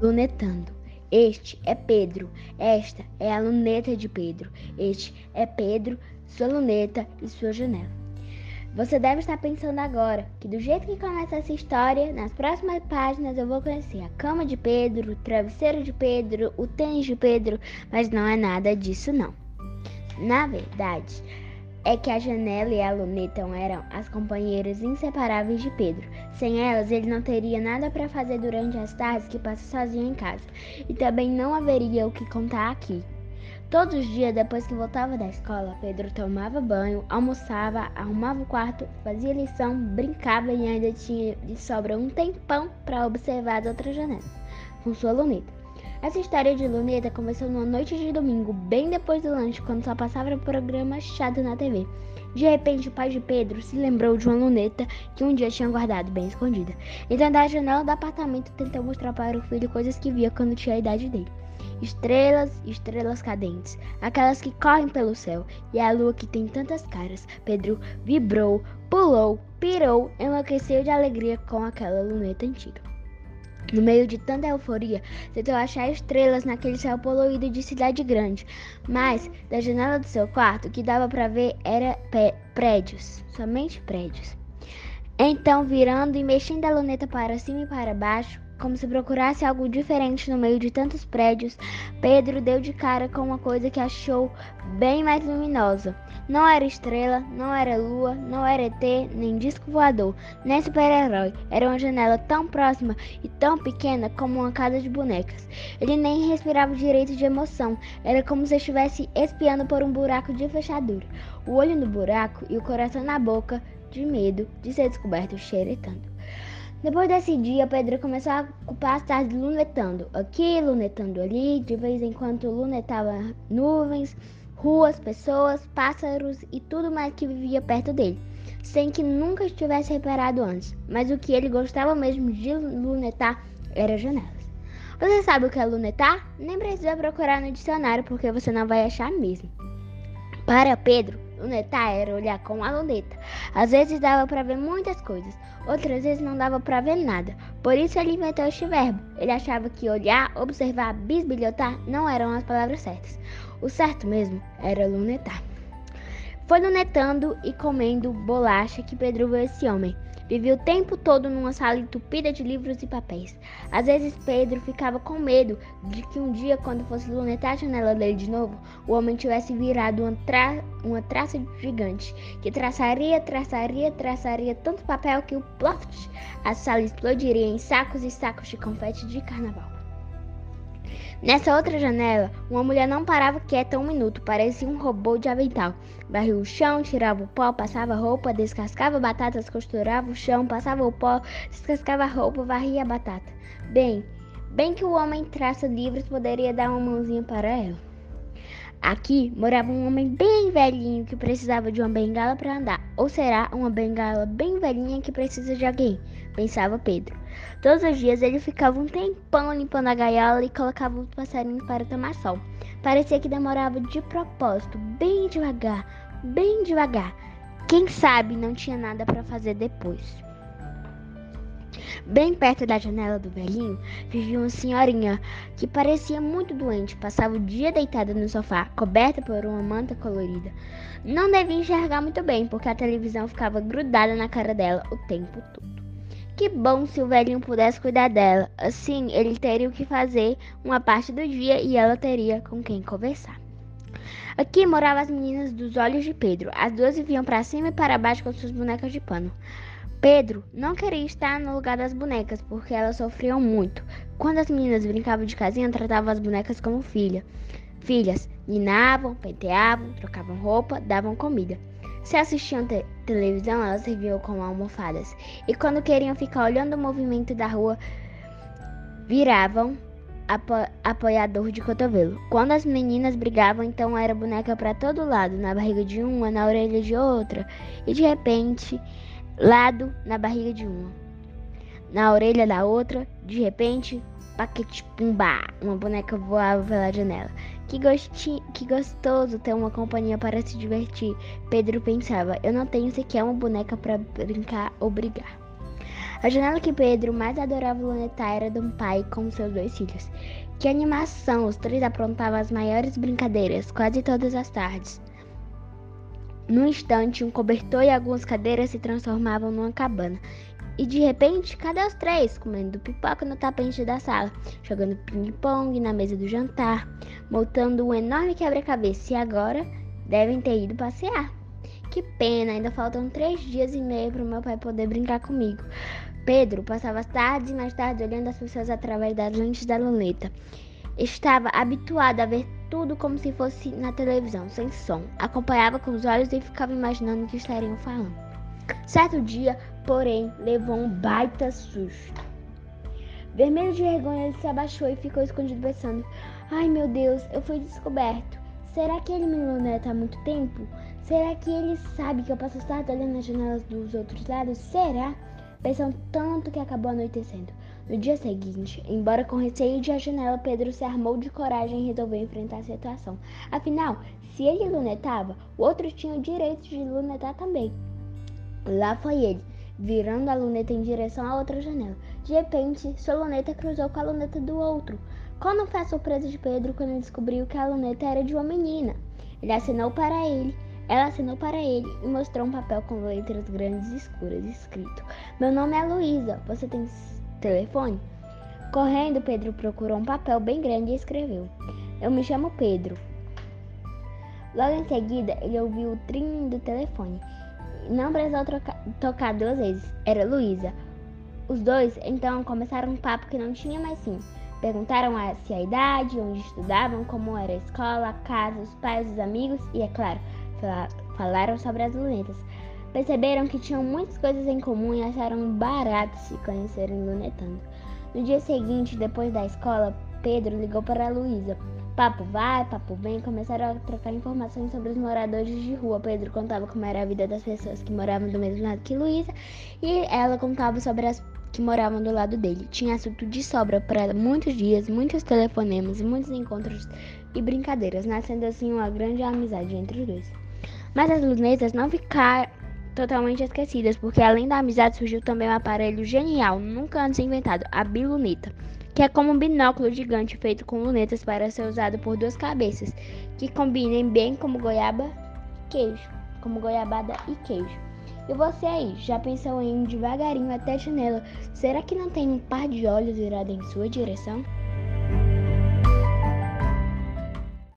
Lunetando. Este é Pedro, esta é a luneta de Pedro, este é Pedro, sua luneta e sua janela. Você deve estar pensando agora que, do jeito que começa essa história, nas próximas páginas eu vou conhecer a cama de Pedro, o travesseiro de Pedro, o tênis de Pedro, mas não é nada disso, não. Na verdade, é que a janela e a luneta eram as companheiras inseparáveis de Pedro. Sem elas, ele não teria nada para fazer durante as tardes que passa sozinho em casa, e também não haveria o que contar aqui. Todos os dias, depois que voltava da escola, Pedro tomava banho, almoçava, arrumava o quarto, fazia lição, brincava e ainda tinha de sobra um tempão para observar as outras janelas, com sua luneta. Essa história de Luneta começou numa noite de domingo, bem depois do lanche, quando só passava o programa chato na TV. De repente, o pai de Pedro se lembrou de uma luneta que um dia tinha guardado bem escondida. Então, da janela do apartamento, tentou mostrar para o filho coisas que via quando tinha a idade dele. Estrelas, estrelas cadentes, aquelas que correm pelo céu, e a lua que tem tantas caras. Pedro vibrou, pulou, pirou, enlouqueceu de alegria com aquela luneta antiga. No meio de tanta euforia, tentou achar estrelas naquele céu poluído de cidade grande, mas da janela do seu quarto o que dava para ver era prédios, somente prédios. Então, virando e mexendo a luneta para cima e para baixo, como se procurasse algo diferente no meio de tantos prédios, Pedro deu de cara com uma coisa que achou bem mais luminosa. Não era estrela, não era lua, não era ET, nem disco voador, nem super-herói. Era uma janela tão próxima e tão pequena como uma casa de bonecas. Ele nem respirava direito de emoção. Era como se estivesse espiando por um buraco de fechadura. O olho no buraco e o coração na boca, de medo de ser descoberto xeretando. Depois desse dia, Pedro começou a ocupar as tardes lunetando aqui, lunetando ali, de vez em quando lunetava nuvens, ruas, pessoas, pássaros e tudo mais que vivia perto dele, sem que nunca estivesse reparado antes. Mas o que ele gostava mesmo de lunetar era janelas. Você sabe o que é lunetar? Nem precisa procurar no dicionário porque você não vai achar mesmo. Para Pedro, lunetar era olhar com a luneta. Às vezes dava para ver muitas coisas, outras vezes não dava para ver nada. Por isso ele inventou este verbo. Ele achava que olhar, observar, bisbilhotar não eram as palavras certas. O certo mesmo era lunetar. Foi lunetando e comendo bolacha que Pedro viu esse homem. Vivia o tempo todo numa sala entupida de livros e papéis. Às vezes Pedro ficava com medo de que um dia, quando fosse lunetar a janela dele de novo, o homem tivesse virado uma, tra uma traça gigante, que traçaria, traçaria, traçaria tanto papel que o ploft, a sala explodiria em sacos e sacos de confete de carnaval. Nessa outra janela, uma mulher não parava quieta um minuto, parecia um robô de avental. Varria o chão, tirava o pó, passava roupa, descascava batatas, costurava o chão, passava o pó, descascava a roupa, varria a batata. Bem, bem que o homem traça livros poderia dar uma mãozinha para ela. Aqui morava um homem bem velhinho que precisava de uma bengala para andar. Ou será uma bengala bem velhinha que precisa de alguém? Pensava Pedro. Todos os dias ele ficava um tempão limpando a gaiola e colocava os passarinhos para tomar sol. Parecia que demorava de propósito, bem devagar, bem devagar. Quem sabe não tinha nada para fazer depois. Bem perto da janela do velhinho vivia uma senhorinha que parecia muito doente. Passava o dia deitada no sofá, coberta por uma manta colorida. Não devia enxergar muito bem, porque a televisão ficava grudada na cara dela o tempo todo. Que bom se o velhinho pudesse cuidar dela. Assim, ele teria o que fazer uma parte do dia e ela teria com quem conversar. Aqui moravam as meninas dos olhos de Pedro. As duas viviam para cima e para baixo com suas bonecas de pano. Pedro não queria estar no lugar das bonecas porque elas sofriam muito. Quando as meninas brincavam de casinha, tratavam as bonecas como filha. Filhas, ninavam, penteavam, trocavam roupa, davam comida. Se assistiam te televisão, elas serviam como almofadas. E quando queriam ficar olhando o movimento da rua, viravam apo apoiador de cotovelo. Quando as meninas brigavam, então era boneca para todo lado, na barriga de uma, na orelha de outra, e de repente, lado na barriga de uma, na orelha da outra, de repente, paquete pumba, uma boneca voava pela janela. Que, gosti que gostoso ter uma companhia para se divertir. Pedro pensava: eu não tenho sequer uma boneca para brincar ou brigar. A janela que Pedro mais adorava lunetar era de um pai com seus dois filhos. Que animação! Os três aprontavam as maiores brincadeiras, quase todas as tardes. Num instante, um cobertor e algumas cadeiras se transformavam numa cabana. E de repente, cadê os três? Comendo pipoca no tapete da sala, jogando ping-pong na mesa do jantar, montando um enorme quebra-cabeça. E agora devem ter ido passear. Que pena, ainda faltam três dias e meio para o meu pai poder brincar comigo. Pedro passava as tardes e mais tardes olhando as pessoas através das lentes da luneta. Estava habituado a ver tudo como se fosse na televisão, sem som. Acompanhava com os olhos e ficava imaginando o que estariam falando. Certo dia, porém, levou um baita susto. Vermelho de vergonha, ele se abaixou e ficou escondido pensando: Ai meu Deus, eu fui descoberto. Será que ele me luneta há muito tempo? Será que ele sabe que eu passo estar olhando nas janelas dos outros lados? Será? Pensando tanto que acabou anoitecendo. No dia seguinte, embora com receio de a janela, Pedro se armou de coragem e resolveu enfrentar a situação. Afinal, se ele lunetava, o outro tinha o direito de lunetar também. Lá foi ele, virando a luneta em direção à outra janela. De repente, sua luneta cruzou com a luneta do outro. Qual não foi a surpresa de Pedro quando descobriu que a luneta era de uma menina? Ele acenou para ele. Ela assinou para ele e mostrou um papel com letras grandes e escuras, escrito: Meu nome é Luísa. Você tem telefone? Correndo, Pedro procurou um papel bem grande e escreveu: Eu me chamo Pedro. Logo em seguida, ele ouviu o trim do telefone. Não precisou tocar duas vezes. Era Luísa. Os dois então começaram um papo que não tinha mais fim. Perguntaram a, se a idade, onde estudavam, como era a escola, a casa, os pais, os amigos e, é claro, falaram sobre as lunetas. Perceberam que tinham muitas coisas em comum e acharam barato se conhecerem lunetando. No dia seguinte, depois da escola, Pedro ligou para Luísa. Papo vai, papo vem, começaram a trocar informações sobre os moradores de rua. Pedro contava como era a vida das pessoas que moravam do mesmo lado que Luísa e ela contava sobre as que moravam do lado dele. Tinha assunto de sobra para muitos dias, muitos telefonemas, muitos encontros e brincadeiras, nascendo assim uma grande amizade entre os dois. Mas as lunetas não ficaram totalmente esquecidas, porque além da amizade surgiu também um aparelho genial, nunca antes inventado, a biluneta, que é como um binóculo gigante feito com lunetas para ser usado por duas cabeças, que combinem bem como goiaba e queijo, como goiabada e queijo. E você aí, já pensou em ir devagarinho até a janela? Será que não tem um par de olhos virado em sua direção?